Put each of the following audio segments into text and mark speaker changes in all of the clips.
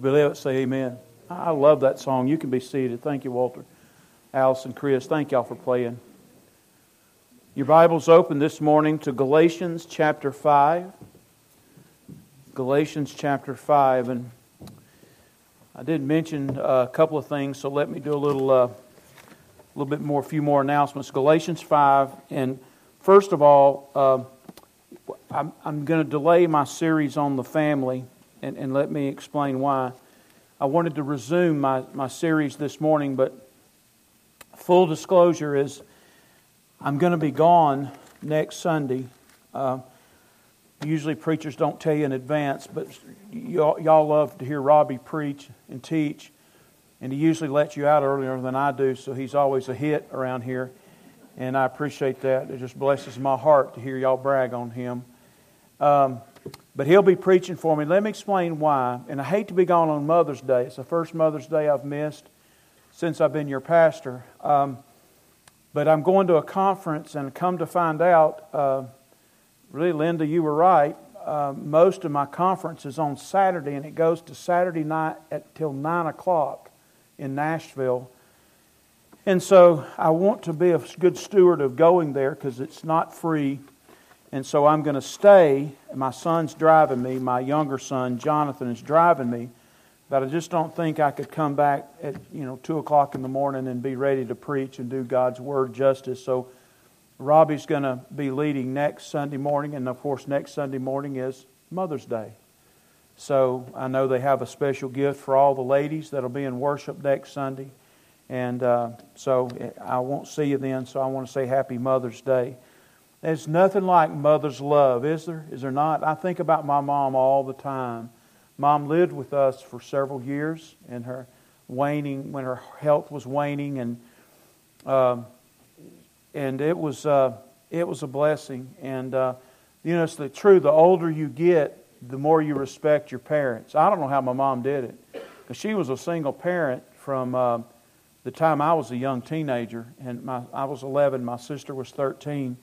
Speaker 1: believe it, say amen. I love that song. You can be seated. Thank you, Walter. Allison, Chris, thank y'all for playing. Your Bible's open this morning to Galatians chapter 5. Galatians chapter 5. And I did mention a couple of things, so let me do a little, uh, little bit more, a few more announcements. Galatians 5. And first of all, uh, I'm, I'm going to delay my series on the family, and, and let me explain why. I wanted to resume my, my series this morning, but full disclosure is I'm going to be gone next Sunday. Uh, usually preachers don't tell you in advance, but y'all, y'all love to hear Robbie preach and teach, and he usually lets you out earlier than I do, so he's always a hit around here, and I appreciate that. It just blesses my heart to hear y'all brag on him. Um, but he'll be preaching for me. Let me explain why. And I hate to be gone on Mother's Day. It's the first Mother's Day I've missed since I've been your pastor. Um, but I'm going to a conference and come to find out, uh, really, Linda, you were right. Uh, most of my conference is on Saturday, and it goes to Saturday night at till nine o'clock in Nashville. And so I want to be a good steward of going there because it's not free. And so I'm going to stay. My son's driving me. My younger son, Jonathan, is driving me. But I just don't think I could come back at you know two o'clock in the morning and be ready to preach and do God's word justice. So Robbie's going to be leading next Sunday morning, and of course next Sunday morning is Mother's Day. So I know they have a special gift for all the ladies that'll be in worship next Sunday, and uh, so I won't see you then. So I want to say Happy Mother's Day. There's nothing like mother's love, is there? Is there not? I think about my mom all the time. Mom lived with us for several years, and her waning when her health was waning, and um, and it was uh, it was a blessing. And uh, you know, it's the true. The older you get, the more you respect your parents. I don't know how my mom did it, because she was a single parent from uh, the time I was a young teenager, and my I was 11. My sister was 13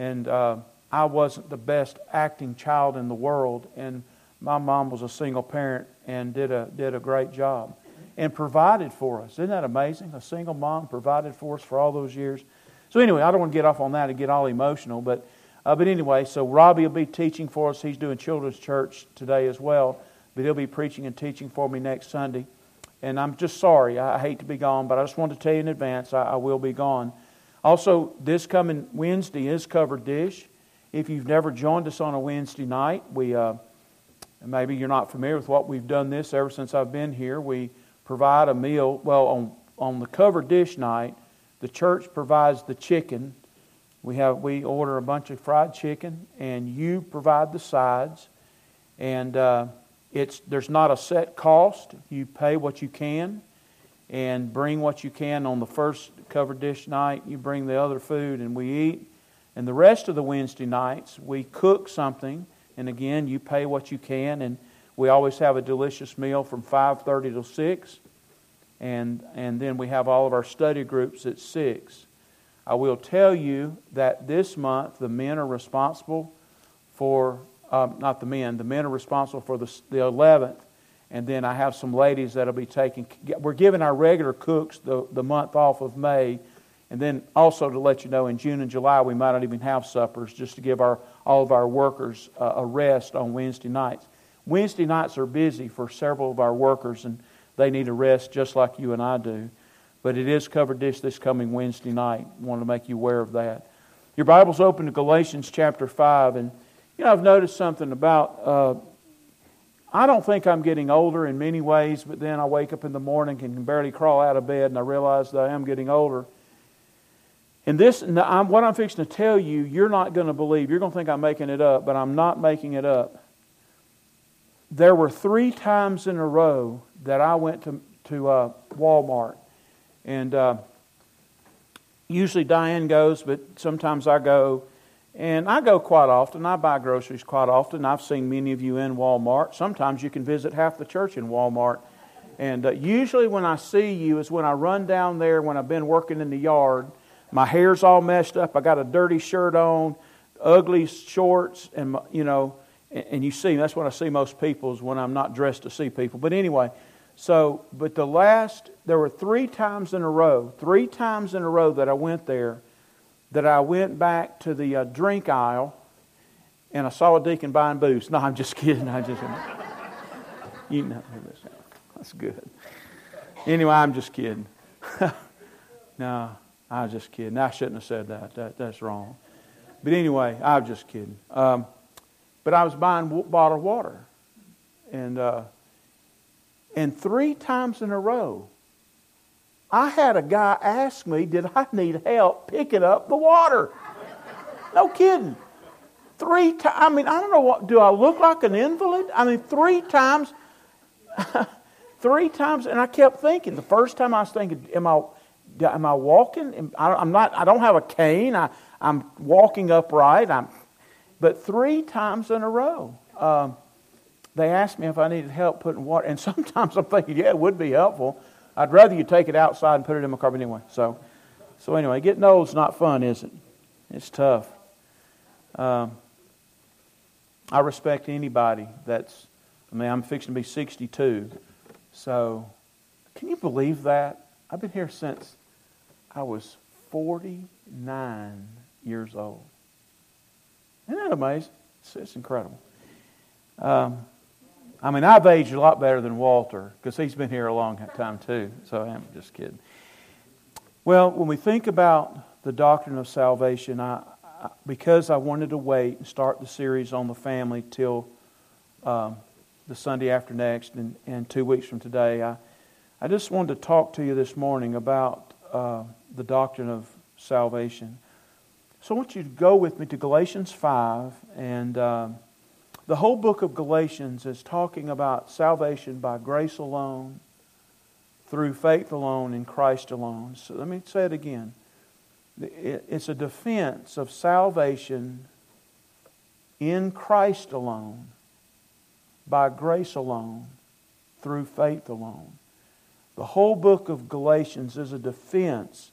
Speaker 1: and uh, I wasn't the best acting child in the world, and my mom was a single parent and did a did a great job and provided for us. Isn't that amazing? A single mom provided for us for all those years. So anyway, I don't want to get off on that and get all emotional, but uh, but anyway, so Robbie will be teaching for us. He's doing children's church today as well, but he'll be preaching and teaching for me next Sunday. And I'm just sorry. I hate to be gone, but I just wanted to tell you in advance I, I will be gone. Also, this coming Wednesday is Covered Dish. If you've never joined us on a Wednesday night, we uh, maybe you're not familiar with what we've done this ever since I've been here. We provide a meal. Well, on on the Covered Dish night, the church provides the chicken. We have we order a bunch of fried chicken, and you provide the sides. And uh, it's there's not a set cost. You pay what you can and bring what you can on the first covered dish night. You bring the other food and we eat. And the rest of the Wednesday nights, we cook something. And again, you pay what you can. And we always have a delicious meal from 5.30 to 6. And, and then we have all of our study groups at 6. I will tell you that this month the men are responsible for, um, not the men, the men are responsible for the, the 11th and then I have some ladies that'll be taking. We're giving our regular cooks the, the month off of May, and then also to let you know, in June and July we might not even have suppers, just to give our all of our workers uh, a rest on Wednesday nights. Wednesday nights are busy for several of our workers, and they need a rest just like you and I do. But it is covered dish this coming Wednesday night. I want to make you aware of that. Your Bible's open to Galatians chapter five, and you know I've noticed something about. Uh, I don't think I'm getting older in many ways, but then I wake up in the morning and can barely crawl out of bed, and I realize that I am getting older. And this, what I'm fixing to tell you, you're not going to believe. You're going to think I'm making it up, but I'm not making it up. There were three times in a row that I went to, to uh, Walmart. And uh, usually Diane goes, but sometimes I go. And I go quite often. I buy groceries quite often. I've seen many of you in Walmart. Sometimes you can visit half the church in Walmart. And uh, usually when I see you is when I run down there when I've been working in the yard. My hair's all messed up. I got a dirty shirt on, ugly shorts, and you know, and you see, that's what I see most people is when I'm not dressed to see people. But anyway, so, but the last, there were three times in a row, three times in a row that I went there, that I went back to the uh, drink aisle and I saw a deacon buying booze. No, I'm just kidding. I just, you know, that's good. Anyway, I'm just kidding. no, I was just kidding. I shouldn't have said that. that that's wrong. But anyway, I was just kidding. Um, but I was buying bottled water. And, uh, and three times in a row, I had a guy ask me, Did I need help picking up the water? No kidding. Three times. I mean, I don't know what. Do I look like an invalid? I mean, three times. three times. And I kept thinking. The first time I was thinking, Am I, am I walking? I'm not, I don't have a cane. I, I'm walking upright. I'm but three times in a row, um, they asked me if I needed help putting water. And sometimes I'm thinking, yeah, it would be helpful. I'd rather you take it outside and put it in my car anyway. So, so anyway, getting old is not fun, is it? It's tough. Um, I respect anybody that's, I mean, I'm fixing to be 62. So, can you believe that? I've been here since I was 49 years old. Isn't that amazing? It's, it's incredible. Um, I mean, I've aged a lot better than Walter because he's been here a long time too. So I'm just kidding. Well, when we think about the doctrine of salvation, I, I, because I wanted to wait and start the series on the family till um, the Sunday after next and, and two weeks from today, I, I just wanted to talk to you this morning about uh, the doctrine of salvation. So I want you to go with me to Galatians 5. And uh, the whole book of Galatians is talking about salvation by grace alone, through faith alone, in Christ alone. So let me say it again. It's a defense of salvation in Christ alone, by grace alone, through faith alone. The whole book of Galatians is a defense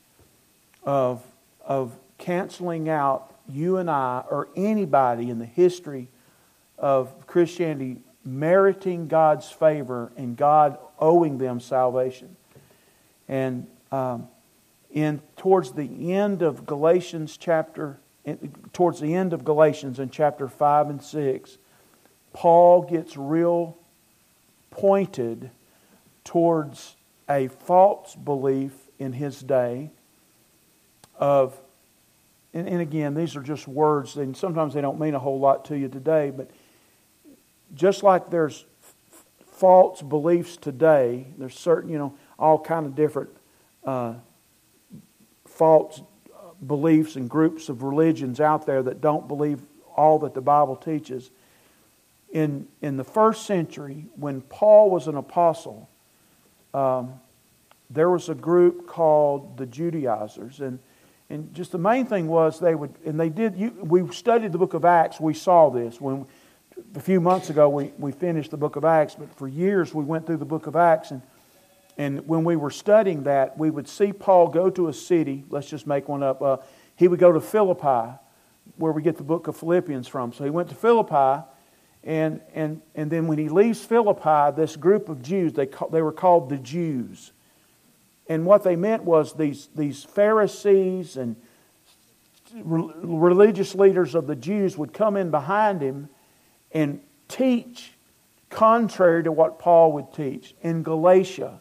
Speaker 1: of, of canceling out you and I or anybody in the history of Christianity meriting God's favor and God owing them salvation. And um, in towards the end of Galatians chapter, towards the end of Galatians in chapter five and six, Paul gets real pointed towards a false belief in his day of and, and again, these are just words, and sometimes they don't mean a whole lot to you today, but just like there's false beliefs today, there's certain, you know, all kind of different uh, false beliefs and groups of religions out there that don't believe all that the Bible teaches. In, in the first century, when Paul was an apostle, um, there was a group called the Judaizers, and and just the main thing was they would, and they did, you, we studied the book of Acts, we saw this. When A few months ago, we, we finished the book of Acts, but for years we went through the book of Acts. And, and when we were studying that, we would see Paul go to a city, let's just make one up. Uh, he would go to Philippi, where we get the book of Philippians from. So he went to Philippi, and, and, and then when he leaves Philippi, this group of Jews, they, call, they were called the Jews and what they meant was these, these Pharisees and religious leaders of the Jews would come in behind him and teach contrary to what Paul would teach. In Galatia,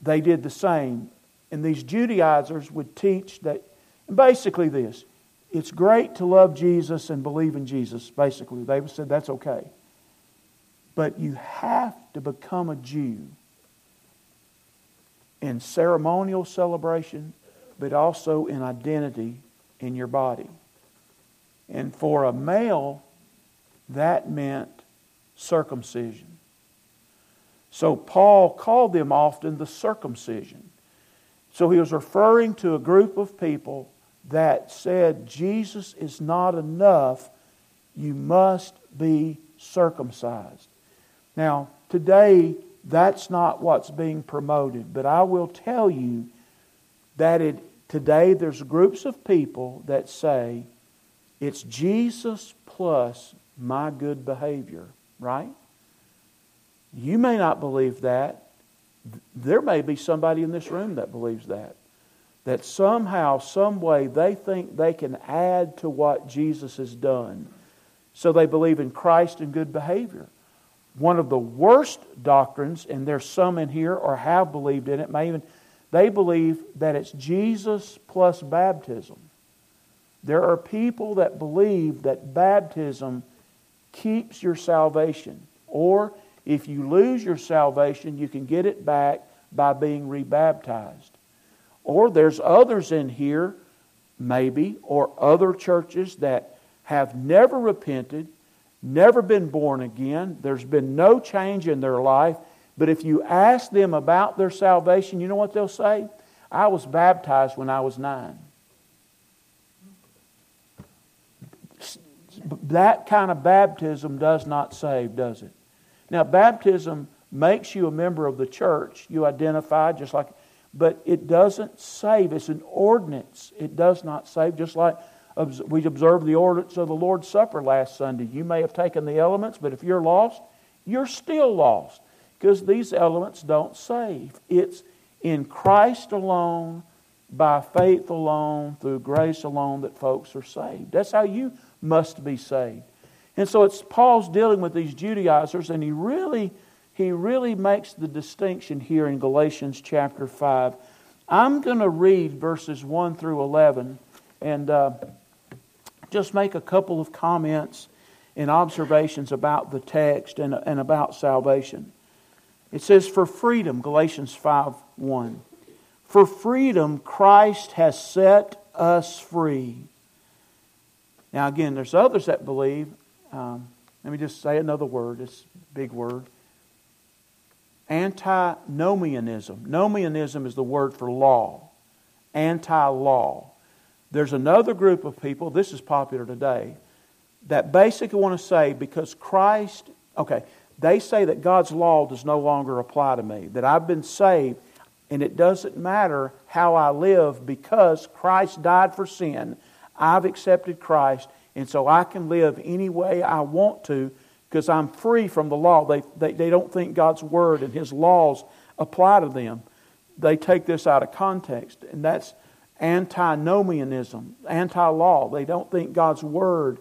Speaker 1: they did the same. And these Judaizers would teach that basically this it's great to love Jesus and believe in Jesus, basically. They said that's okay. But you have to become a Jew in ceremonial celebration, but also in identity in your body. And for a male, that meant circumcision. So Paul called them often the circumcision. So he was referring to a group of people that said, Jesus is not enough, you must be circumcised. Now, today, that's not what's being promoted. But I will tell you that it, today there's groups of people that say it's Jesus plus my good behavior, right? You may not believe that. There may be somebody in this room that believes that. That somehow, some way, they think they can add to what Jesus has done. So they believe in Christ and good behavior. One of the worst doctrines, and there's some in here or have believed in it, may even they believe that it's Jesus plus baptism. There are people that believe that baptism keeps your salvation. Or if you lose your salvation, you can get it back by being rebaptized. Or there's others in here, maybe, or other churches that have never repented, never been born again, there's been no change in their life. But if you ask them about their salvation, you know what they'll say? I was baptized when I was nine. That kind of baptism does not save, does it? Now, baptism makes you a member of the church. You identify just like, but it doesn't save. It's an ordinance. It does not save, just like we observed the ordinance of the Lord's Supper last Sunday. You may have taken the elements, but if you're lost, you're still lost because these elements don't save. It's in Christ alone, by faith alone, through grace alone that folks are saved. That's how you must be saved. And so it's Paul's dealing with these Judaizers, and he really, he really makes the distinction here in Galatians chapter 5. I'm going to read verses 1 through 11 and uh, just make a couple of comments and observations about the text and, and about salvation. It says, For freedom, Galatians 5 1. For freedom, Christ has set us free. Now, again, there's others that believe. Um, let me just say another word. It's a big word. Antinomianism. Nomianism is the word for law. Anti law. There's another group of people, this is popular today, that basically want to say because Christ, okay, they say that God's law does no longer apply to me, that I've been saved, and it doesn't matter how I live because Christ died for sin I've accepted Christ, and so I can live any way I want to because I'm free from the law. They, they, they don't think God's word and His laws apply to them. They take this out of context, and that's antinomianism, anti law. They don't think God's word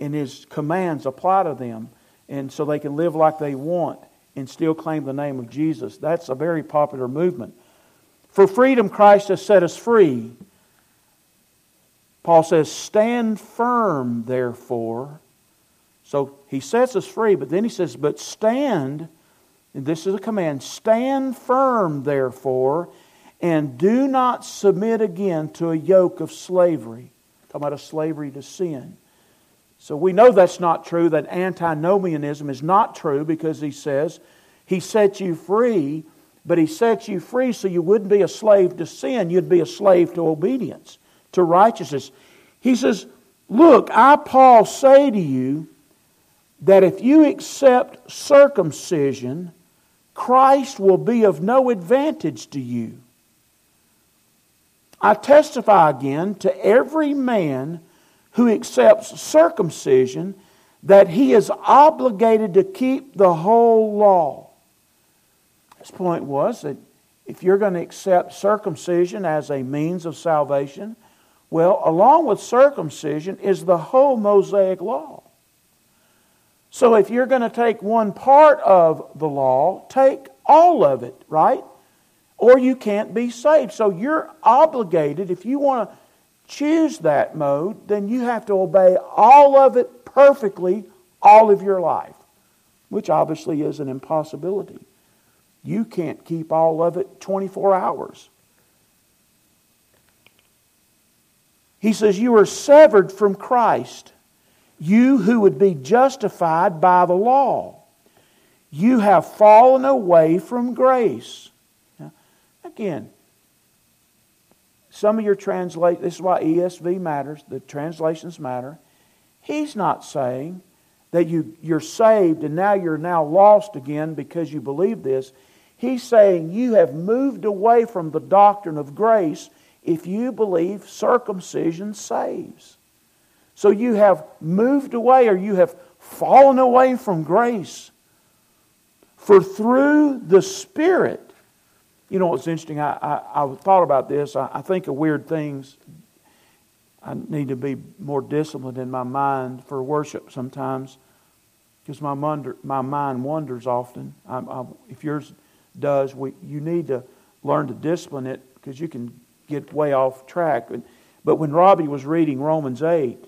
Speaker 1: and His commands apply to them, and so they can live like they want and still claim the name of Jesus. That's a very popular movement. For freedom, Christ has set us free. Paul says, Stand firm, therefore. So he sets us free, but then he says, But stand, and this is a command stand firm, therefore, and do not submit again to a yoke of slavery. Talking about a slavery to sin. So we know that's not true, that antinomianism is not true because he says he set you free, but he set you free so you wouldn't be a slave to sin, you'd be a slave to obedience to righteousness. He says, Look, I, Paul, say to you that if you accept circumcision, Christ will be of no advantage to you. I testify again to every man who accepts circumcision that he is obligated to keep the whole law. His point was that if you're going to accept circumcision as a means of salvation, well, along with circumcision is the whole Mosaic law. So if you're going to take one part of the law, take all of it, right? Or you can't be saved. So you're obligated, if you want to choose that mode, then you have to obey all of it perfectly all of your life, which obviously is an impossibility. You can't keep all of it 24 hours. He says, You are severed from Christ, you who would be justified by the law. You have fallen away from grace. Now, again, some of your translate this is why ESV matters, the translations matter. He's not saying that you, you're saved and now you're now lost again because you believe this. He's saying you have moved away from the doctrine of grace if you believe circumcision saves. So you have moved away or you have fallen away from grace. For through the Spirit, you know what's interesting? I, I, I thought about this. I, I think of weird things. I need to be more disciplined in my mind for worship sometimes because my, my mind wanders often. I, I, if yours does, we, you need to learn to discipline it because you can get way off track. But, when Robbie was reading Romans 8,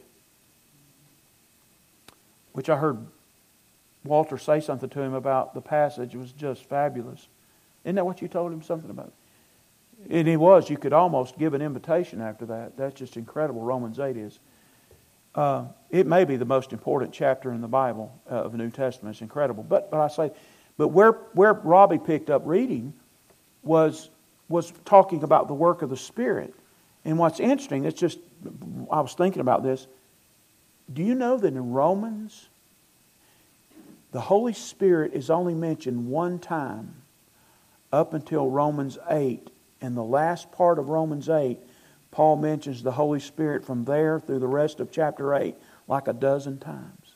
Speaker 1: which I heard Walter say something to him about the passage, it was just fabulous. Isn't that what you told him something about? And it was. You could almost give an invitation after that. That's just incredible. Romans 8 is. Uh, it may be the most important chapter in the Bible uh, of the New Testament. It's incredible. But, but I say, but where, where Robbie picked up reading was, was talking about the work of the Spirit. And what's interesting, it's just, I was thinking about this. Do you know that in Romans, the Holy Spirit is only mentioned one time up until Romans 8. In the last part of Romans 8, Paul mentions the Holy Spirit from there through the rest of chapter 8 like a dozen times.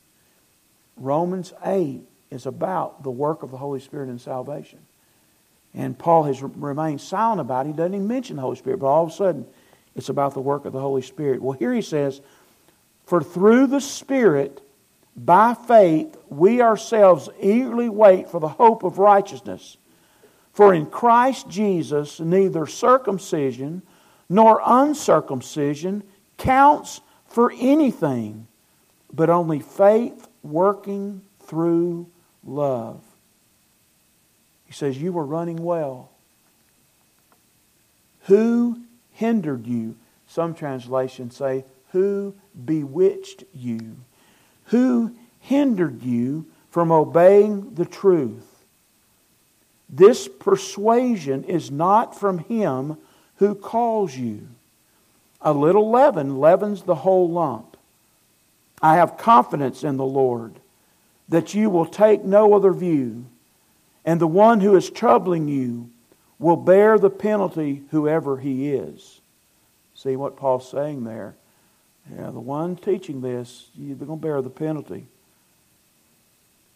Speaker 1: Romans 8 is about the work of the Holy Spirit in salvation. And Paul has remained silent about it. He doesn't even mention the Holy Spirit, but all of a sudden it's about the work of the Holy Spirit. Well, here he says, For through the Spirit, by faith, we ourselves eagerly wait for the hope of righteousness. For in Christ Jesus, neither circumcision nor uncircumcision counts for anything, but only faith working through love. He says, You were running well. Who hindered you? Some translations say, Who bewitched you? Who hindered you from obeying the truth? This persuasion is not from him who calls you. A little leaven leavens the whole lump. I have confidence in the Lord that you will take no other view, and the one who is troubling you will bear the penalty, whoever he is. See what Paul's saying there? Yeah, the one teaching this, they're going to bear the penalty.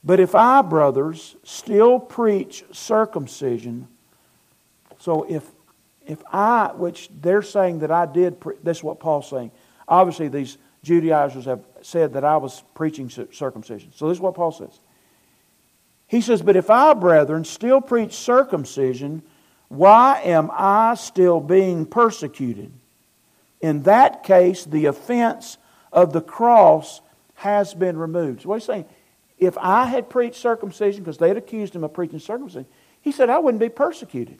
Speaker 1: But if I, brothers, still preach circumcision, so if if I, which they're saying that I did, pre- this is what Paul's saying. Obviously, these Judaizers have said that I was preaching circumcision. So this is what Paul says. He says, But if I, brethren, still preach circumcision, why am I still being persecuted? In that case, the offense of the cross has been removed. So what he's saying, if I had preached circumcision, because they had accused him of preaching circumcision, he said I wouldn't be persecuted.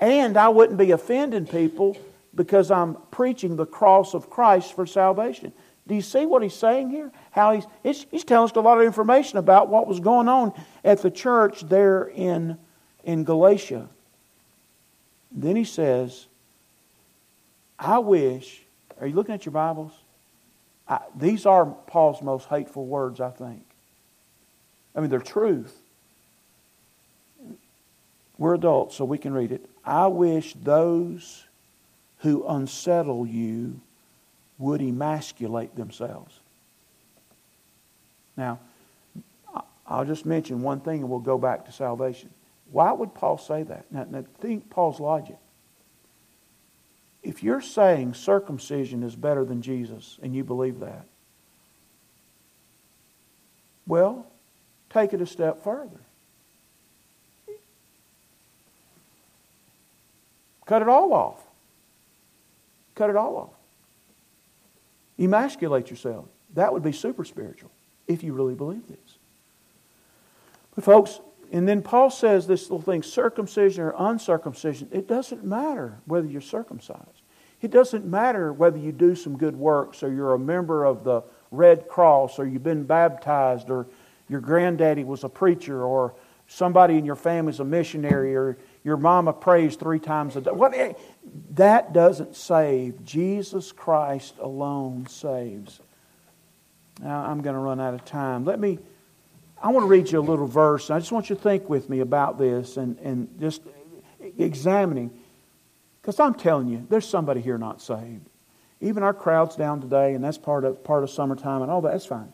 Speaker 1: And I wouldn't be offending people because I'm preaching the cross of Christ for salvation. Do you see what he's saying here? How he's, he's, telling us a lot of information about what was going on at the church there in, in Galatia. Then he says, I wish, are you looking at your Bibles? I, these are Paul's most hateful words, I think. I mean, they're truth. We're adults, so we can read it. I wish those who unsettle you would emasculate themselves. Now, I'll just mention one thing and we'll go back to salvation. Why would Paul say that? Now, now think Paul's logic. If you're saying circumcision is better than Jesus and you believe that, well, take it a step further. Cut it all off. Cut it all off. Emasculate yourself. That would be super spiritual if you really believe this. But, folks, and then Paul says this little thing circumcision or uncircumcision, it doesn't matter whether you're circumcised. It doesn't matter whether you do some good works or you're a member of the Red Cross or you've been baptized or your granddaddy was a preacher or somebody in your family is a missionary or your mama prays three times a day. What, eh, that doesn't save. Jesus Christ alone saves. Now, I'm going to run out of time. Let me, I want to read you a little verse. I just want you to think with me about this and, and just examining. Because I'm telling you, there's somebody here not saved. Even our crowd's down today, and that's part of, part of summertime and all that. That's fine.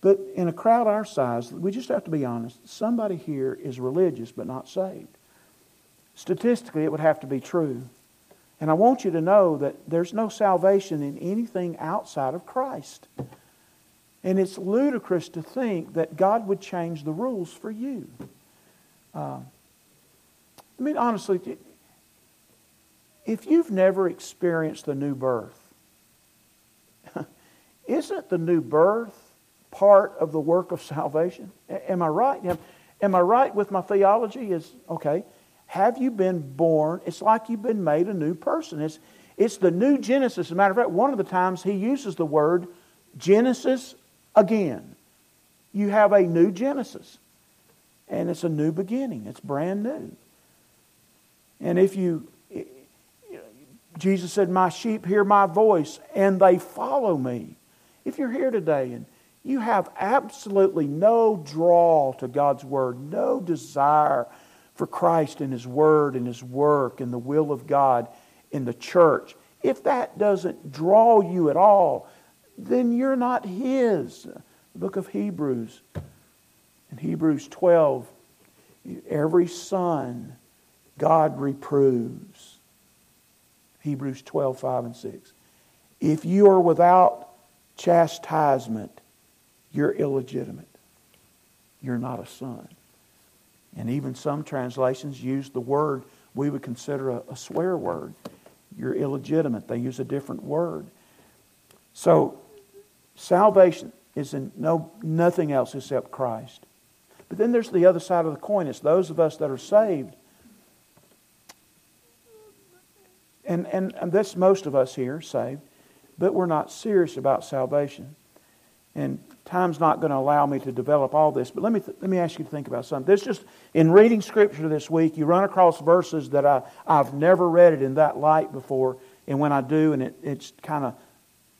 Speaker 1: But in a crowd our size, we just have to be honest. Somebody here is religious but not saved. Statistically, it would have to be true. And I want you to know that there's no salvation in anything outside of Christ. And it's ludicrous to think that God would change the rules for you. Uh, I mean, honestly, if you've never experienced the new birth, isn't the new birth part of the work of salvation? Am I right? Am, am I right with my theology? Is okay. Have you been born? It's like you've been made a new person. It's, it's the new Genesis. As a matter of fact, one of the times he uses the word Genesis again. You have a new Genesis. And it's a new beginning. It's brand new. And if you, Jesus said, My sheep hear my voice and they follow me. If you're here today and you have absolutely no draw to God's Word, no desire for Christ and His Word and His work and the will of God in the church, if that doesn't draw you at all, then you're not His. The book of Hebrews, in Hebrews 12, every son God reproves. Hebrews 12, 5 and 6. If you are without chastisement, you're illegitimate. You're not a son. And even some translations use the word we would consider a, a swear word. You're illegitimate. They use a different word. So, salvation is in no, nothing else except Christ. But then there's the other side of the coin. It's those of us that are saved. And, and, and that's most of us here saved, but we're not serious about salvation. And time's not going to allow me to develop all this, but let me, th- let me ask you to think about something. This just, in reading Scripture this week, you run across verses that I, I've never read it in that light before, and when I do, and it it's kind of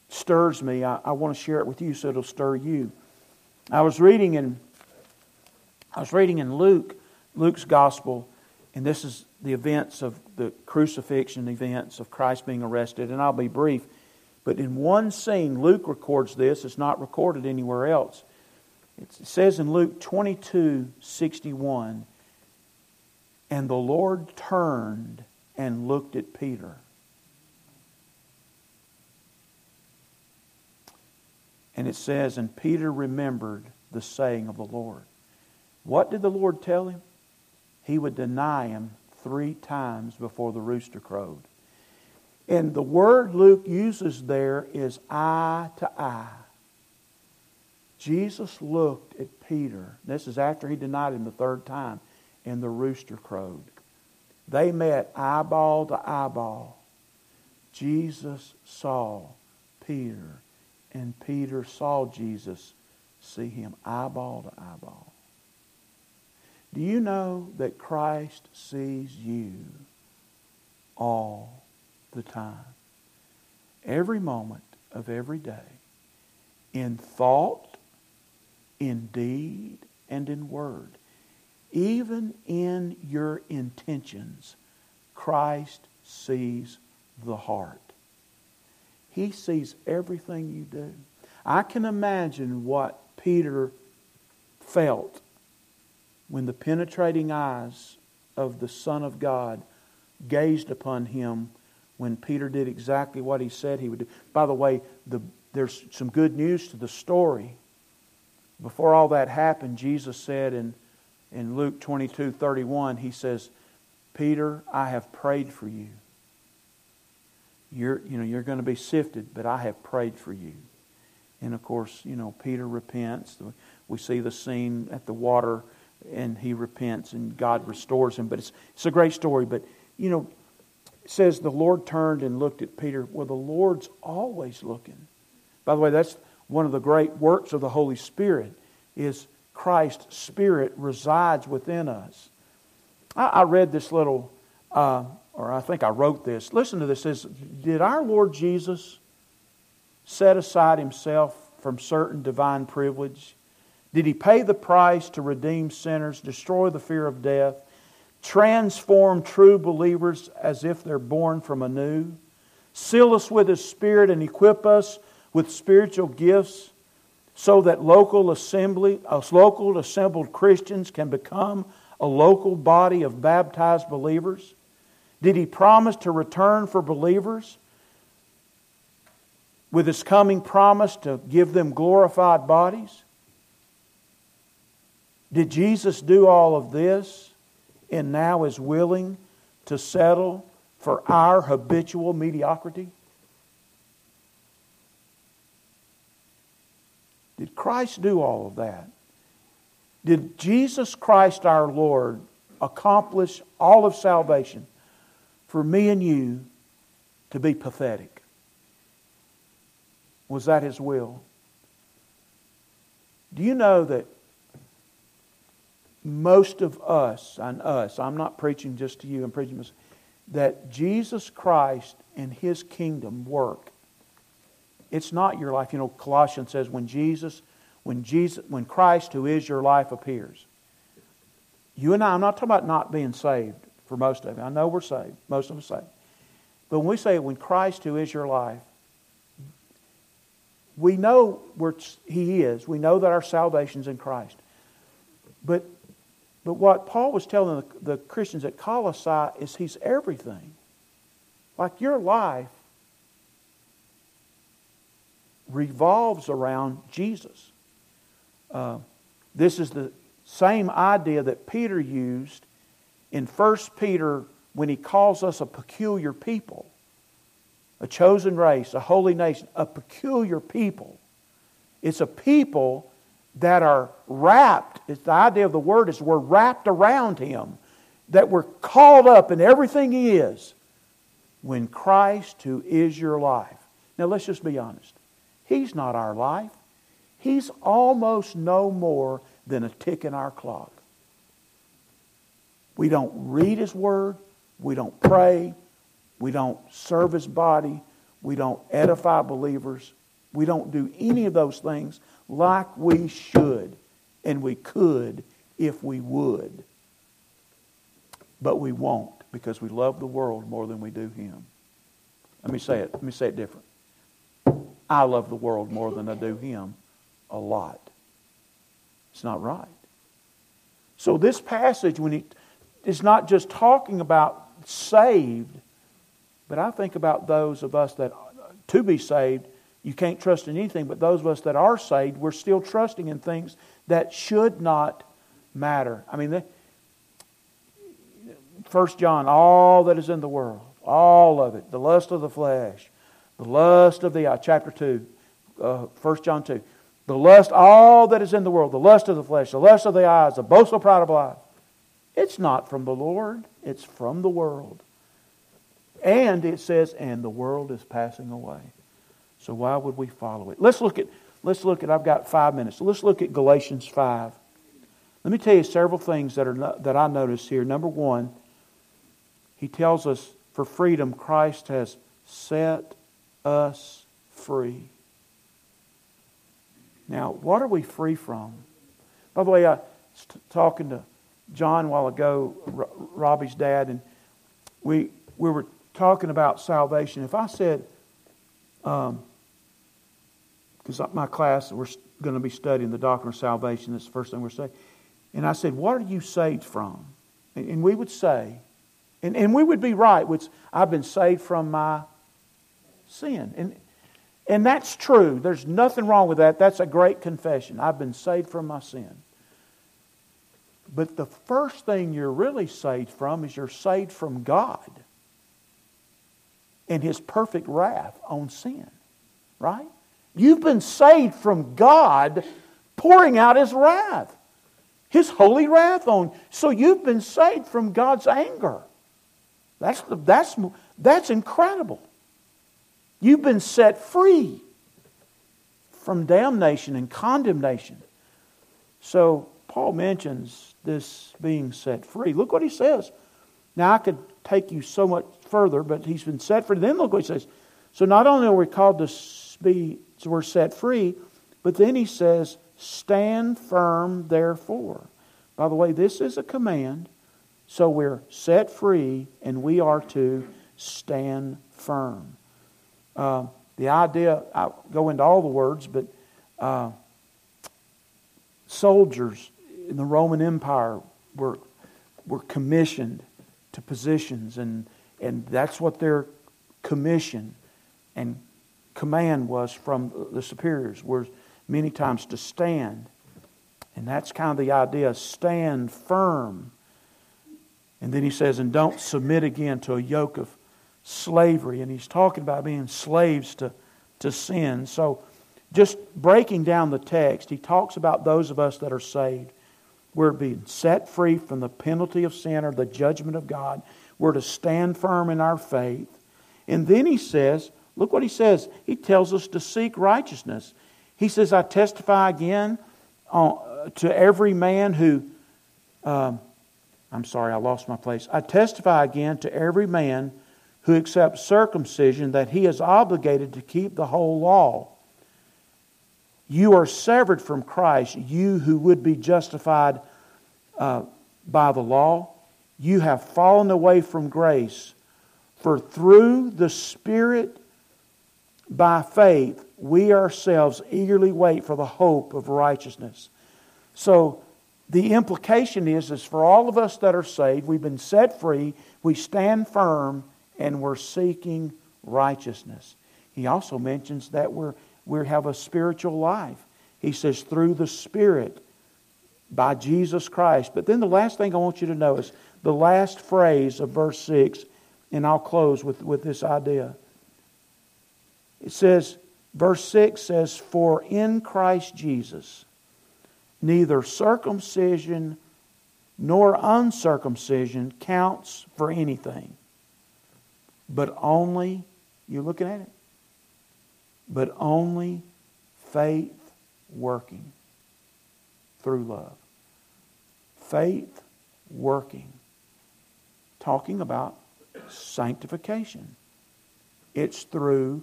Speaker 1: stirs me, I, I want to share it with you so it'll stir you. I was reading in, I was reading in Luke, Luke's Gospel, and this is the events of the crucifixion events of Christ being arrested, and I'll be brief. But in one scene, Luke records this. It's not recorded anywhere else. It says in Luke 22 61, and the Lord turned and looked at Peter. And it says, and Peter remembered the saying of the Lord. What did the Lord tell him? He would deny him three times before the rooster crowed. And the word Luke uses there is eye to eye. Jesus looked at Peter. This is after he denied him the third time, and the rooster crowed. They met eyeball to eyeball. Jesus saw Peter, and Peter saw Jesus see him eyeball to eyeball. Do you know that Christ sees you all the time? Every moment of every day. In thought, in deed, and in word. Even in your intentions, Christ sees the heart. He sees everything you do. I can imagine what Peter felt when the penetrating eyes of the Son of God gazed upon him when Peter did exactly what he said he would do. By the way, the, there's some good news to the story. Before all that happened, Jesus said in, in Luke 22 31, He says, Peter, I have prayed for you. You're, you know, you're going to be sifted, but I have prayed for you. And of course, you know, Peter repents. We see the scene at the water and he repents and God restores him. But it's, it's a great story. But, you know, it says the Lord turned and looked at Peter. Well, the Lord's always looking. By the way, that's one of the great works of the Holy Spirit is Christ's Spirit resides within us. I, I read this little, uh, or I think I wrote this. Listen to this. It says, Did our Lord Jesus set aside himself from certain divine privilege did he pay the price to redeem sinners, destroy the fear of death, transform true believers as if they're born from anew, seal us with his spirit and equip us with spiritual gifts so that local assembly, local assembled Christians can become a local body of baptized believers? Did he promise to return for believers with his coming promise to give them glorified bodies? Did Jesus do all of this and now is willing to settle for our habitual mediocrity? Did Christ do all of that? Did Jesus Christ our Lord accomplish all of salvation for me and you to be pathetic? Was that His will? Do you know that most of us, and us, I'm not preaching just to you, I'm preaching to that Jesus Christ and His kingdom work. It's not your life. You know, Colossians says when Jesus, when Jesus, when Christ, who is your life, appears. You and I, I'm not talking about not being saved for most of you. I know we're saved. Most of us saved. But when we say when Christ, who is your life, we know where He is. We know that our salvation's in Christ. But but what Paul was telling the, the Christians at Colossae is he's everything. Like your life revolves around Jesus. Uh, this is the same idea that Peter used in 1 Peter when he calls us a peculiar people, a chosen race, a holy nation, a peculiar people. It's a people that are wrapped, it's the idea of the word is we're wrapped around him, that we're called up in everything he is when Christ, who is your life. Now let's just be honest. He's not our life. He's almost no more than a tick in our clock. We don't read His Word. We don't pray. We don't serve His body. We don't edify believers. We don't do any of those things like we should and we could if we would. But we won't because we love the world more than we do Him. Let me say it. Let me say it different. I love the world more than I do Him a lot. It's not right. So this passage, when it is not just talking about saved, but I think about those of us that to be saved you can't trust in anything, but those of us that are saved, we're still trusting in things that should not matter. I mean, First John, all that is in the world, all of it, the lust of the flesh, the lust of the eye, chapter 2, uh, 1 John 2, the lust, all that is in the world, the lust of the flesh, the lust of the eyes, the boastful pride of life. It's not from the Lord, it's from the world. And it says, and the world is passing away. So why would we follow it? Let's look at, let's look at, I've got five minutes. Let's look at Galatians 5. Let me tell you several things that, are, that I notice here. Number one, he tells us for freedom, Christ has set us free. Now, what are we free from? By the way, I was talking to John a while ago, Robbie's dad, and we, we were talking about salvation. If I said, um, because my class, we're going to be studying the doctrine of salvation. That's the first thing we're saying. And I said, What are you saved from? And, and we would say, and, and we would be right, which I've been saved from my sin. And, and that's true. There's nothing wrong with that. That's a great confession. I've been saved from my sin. But the first thing you're really saved from is you're saved from God and His perfect wrath on sin. Right? You've been saved from God pouring out His wrath, His holy wrath on. you. So you've been saved from God's anger. That's, the, that's, that's incredible. You've been set free from damnation and condemnation. So Paul mentions this being set free. Look what he says. Now I could take you so much further, but he's been set free. Then look what he says. So not only are we called to be we're set free. But then he says, Stand firm, therefore. By the way, this is a command. So we're set free and we are to stand firm. Uh, the idea, I go into all the words, but uh, soldiers in the Roman Empire were, were commissioned to positions, and, and that's what their commission and command was from the superiors, was many times to stand. And that's kind of the idea stand firm. And then he says, and don't submit again to a yoke of slavery. And he's talking about being slaves to, to sin. So, just breaking down the text, he talks about those of us that are saved. We're being set free from the penalty of sin or the judgment of God. We're to stand firm in our faith. And then he says, look what he says. He tells us to seek righteousness. He says, I testify again uh, to every man who, um, I'm sorry, I lost my place. I testify again to every man who accepts circumcision that he is obligated to keep the whole law. You are severed from Christ, you who would be justified uh, by the law. You have fallen away from grace. For through the Spirit, by faith, we ourselves eagerly wait for the hope of righteousness. So, the implication is, is for all of us that are saved, we've been set free, we stand firm, and we're seeking righteousness. He also mentions that we're, we have a spiritual life. He says, through the Spirit, by Jesus Christ. But then the last thing I want you to know is the last phrase of verse 6, and I'll close with, with this idea. It says, verse 6 says, For in Christ Jesus, neither circumcision nor uncircumcision counts for anything but only, you're looking at it, but only faith working through love. Faith working. Talking about sanctification. It's through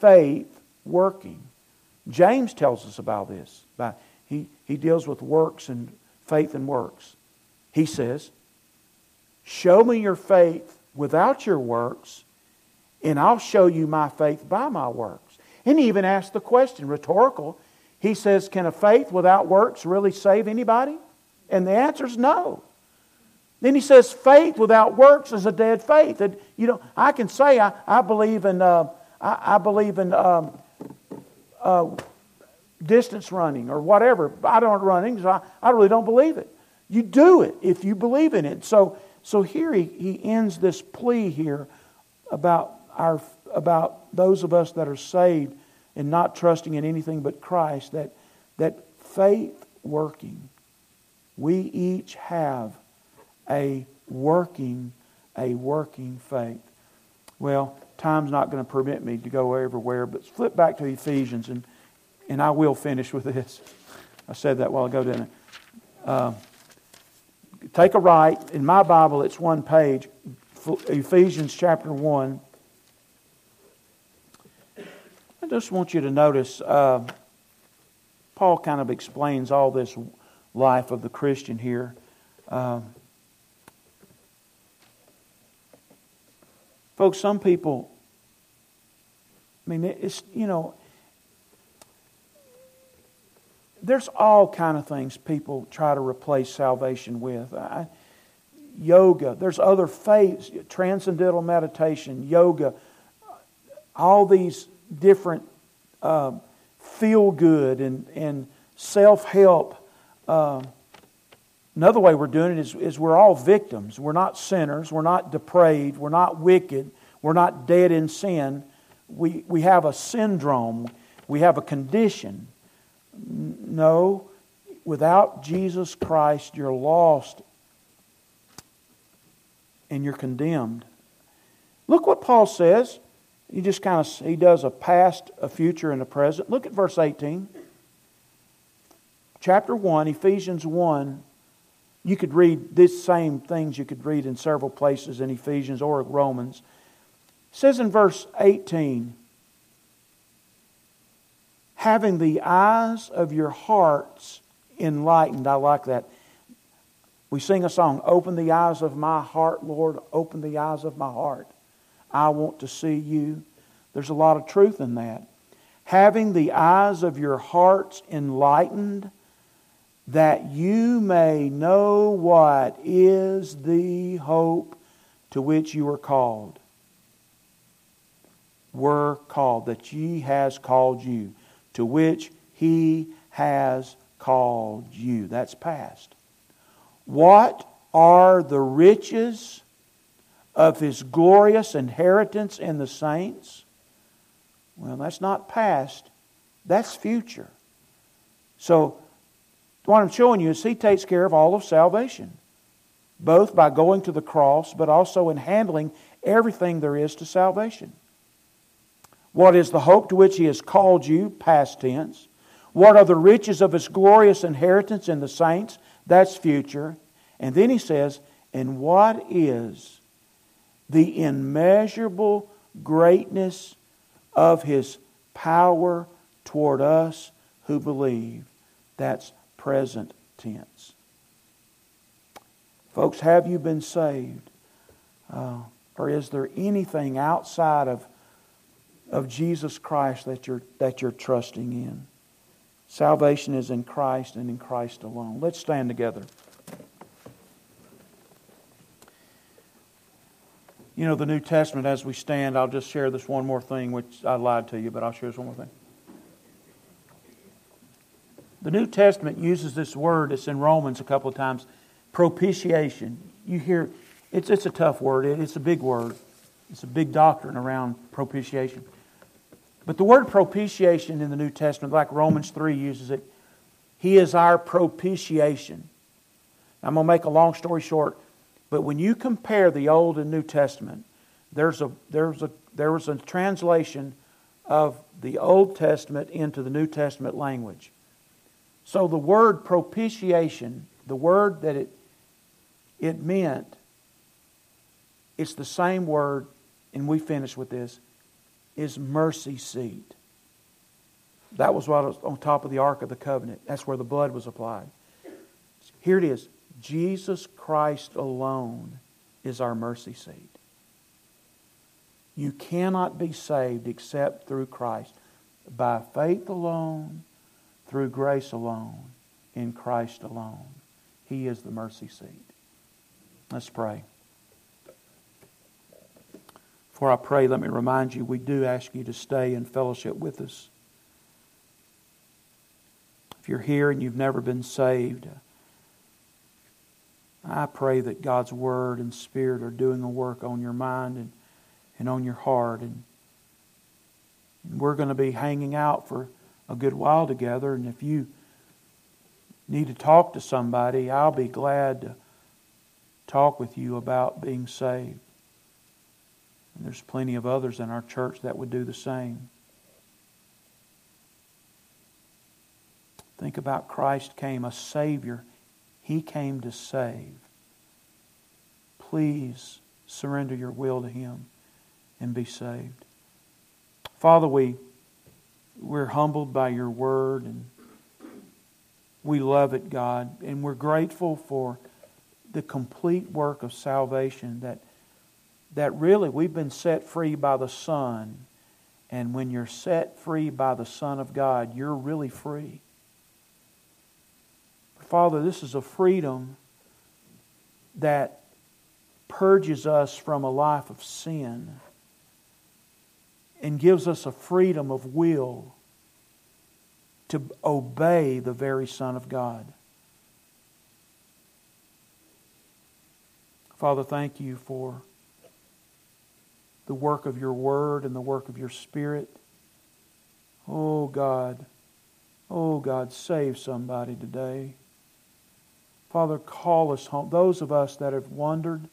Speaker 1: faith working. James tells us about this. He, he deals with works and faith and works. He says, Show me your faith without your works, and I'll show you my faith by my works. And he even asks the question, rhetorical. He says, Can a faith without works really save anybody? And the answer is no. Then he says, Faith without works is a dead faith. And, you know, I can say I, I believe in, uh, I, I, believe in um, uh, distance running or whatever. I don't running, so I, I really don't believe it. You do it if you believe in it. So so here he, he ends this plea here about, our, about those of us that are saved and not trusting in anything but Christ, that, that faith working, we each have a working, a working faith. Well, time's not going to permit me to go everywhere, but flip back to Ephesians, and, and I will finish with this. I said that while ago, didn't I? Uh, Take a right. In my Bible, it's one page. Ephesians chapter 1. I just want you to notice uh, Paul kind of explains all this life of the Christian here. Uh, folks, some people, I mean, it's, you know, there's all kind of things people try to replace salvation with. I, yoga, there's other faiths, transcendental meditation, yoga, all these different uh, feel good and, and self help. Uh, another way we're doing it is, is we're all victims. We're not sinners. We're not depraved. We're not wicked. We're not dead in sin. We, we have a syndrome. We have a condition. No, without Jesus Christ, you're lost and you're condemned. Look what Paul says. He just kind of he does a past, a future, and a present. Look at verse 18. Chapter 1, Ephesians 1. You could read these same things you could read in several places in Ephesians or Romans. It says in verse 18, having the eyes of your hearts enlightened. I like that. We sing a song, Open the eyes of my heart, Lord, open the eyes of my heart. I want to see you. There's a lot of truth in that. Having the eyes of your hearts enlightened, that you may know what is the hope to which you are called. Were called, that He has called you, to which He has called you. That's past. What are the riches of His glorious inheritance in the saints? Well, that's not past, that's future. So, what I'm showing you is He takes care of all of salvation, both by going to the cross, but also in handling everything there is to salvation. What is the hope to which He has called you, past tense? What are the riches of His glorious inheritance in the saints? That's future. And then He says, and what is the immeasurable greatness of His power toward us who believe? That's present tense. Folks, have you been saved? Uh, or is there anything outside of, of Jesus Christ that you're, that you're trusting in? Salvation is in Christ and in Christ alone. Let's stand together. You know, the New Testament, as we stand, I'll just share this one more thing, which I lied to you, but I'll share this one more thing. The New Testament uses this word, it's in Romans a couple of times, propitiation. You hear, it's, it's a tough word, it's a big word. It's a big doctrine around propitiation. But the word propitiation in the New Testament, like Romans 3 uses it, He is our propitiation. I'm going to make a long story short, but when you compare the Old and New Testament, there's a, there's a, there was a translation of the Old Testament into the New Testament language. So the word propitiation, the word that it, it meant, it's the same word, and we finish with this, is mercy seat. That was what was on top of the Ark of the Covenant. That's where the blood was applied. Here it is. Jesus Christ alone is our mercy seat. You cannot be saved except through Christ. By faith alone, through grace alone, in Christ alone. He is the mercy seat. Let's pray. Before I pray, let me remind you we do ask you to stay in fellowship with us. If you're here and you've never been saved, I pray that God's Word and Spirit are doing a work on your mind and, and on your heart. And, and we're going to be hanging out for a good while together. And if you need to talk to somebody, I'll be glad to talk with you about being saved. And there's plenty of others in our church that would do the same. Think about Christ came, a Savior. He came to save. Please surrender your will to Him and be saved. Father, we we're humbled by your word and we love it, God. And we're grateful for the complete work of salvation that, that really we've been set free by the Son. And when you're set free by the Son of God, you're really free. Father, this is a freedom that purges us from a life of sin and gives us a freedom of will to obey the very Son of God. Father, thank you for the work of your word and the work of your spirit. Oh God, oh God, save somebody today. Father, call us home. Those of us that have wandered,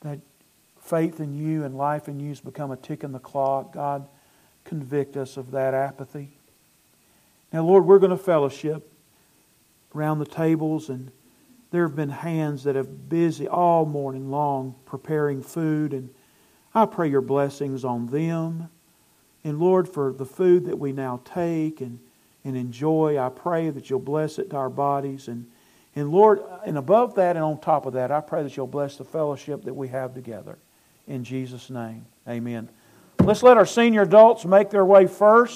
Speaker 1: that faith in you and life in you has become a tick in the clock. God, convict us of that apathy. Now, Lord, we're going to fellowship around the tables, and there have been hands that have busy all morning long preparing food, and I pray your blessings on them. And Lord, for the food that we now take and, and enjoy, I pray that you'll bless it to our bodies. And, and Lord, and above that and on top of that, I pray that you'll bless the fellowship that we have together. In Jesus' name, amen. Let's let our senior adults make their way first.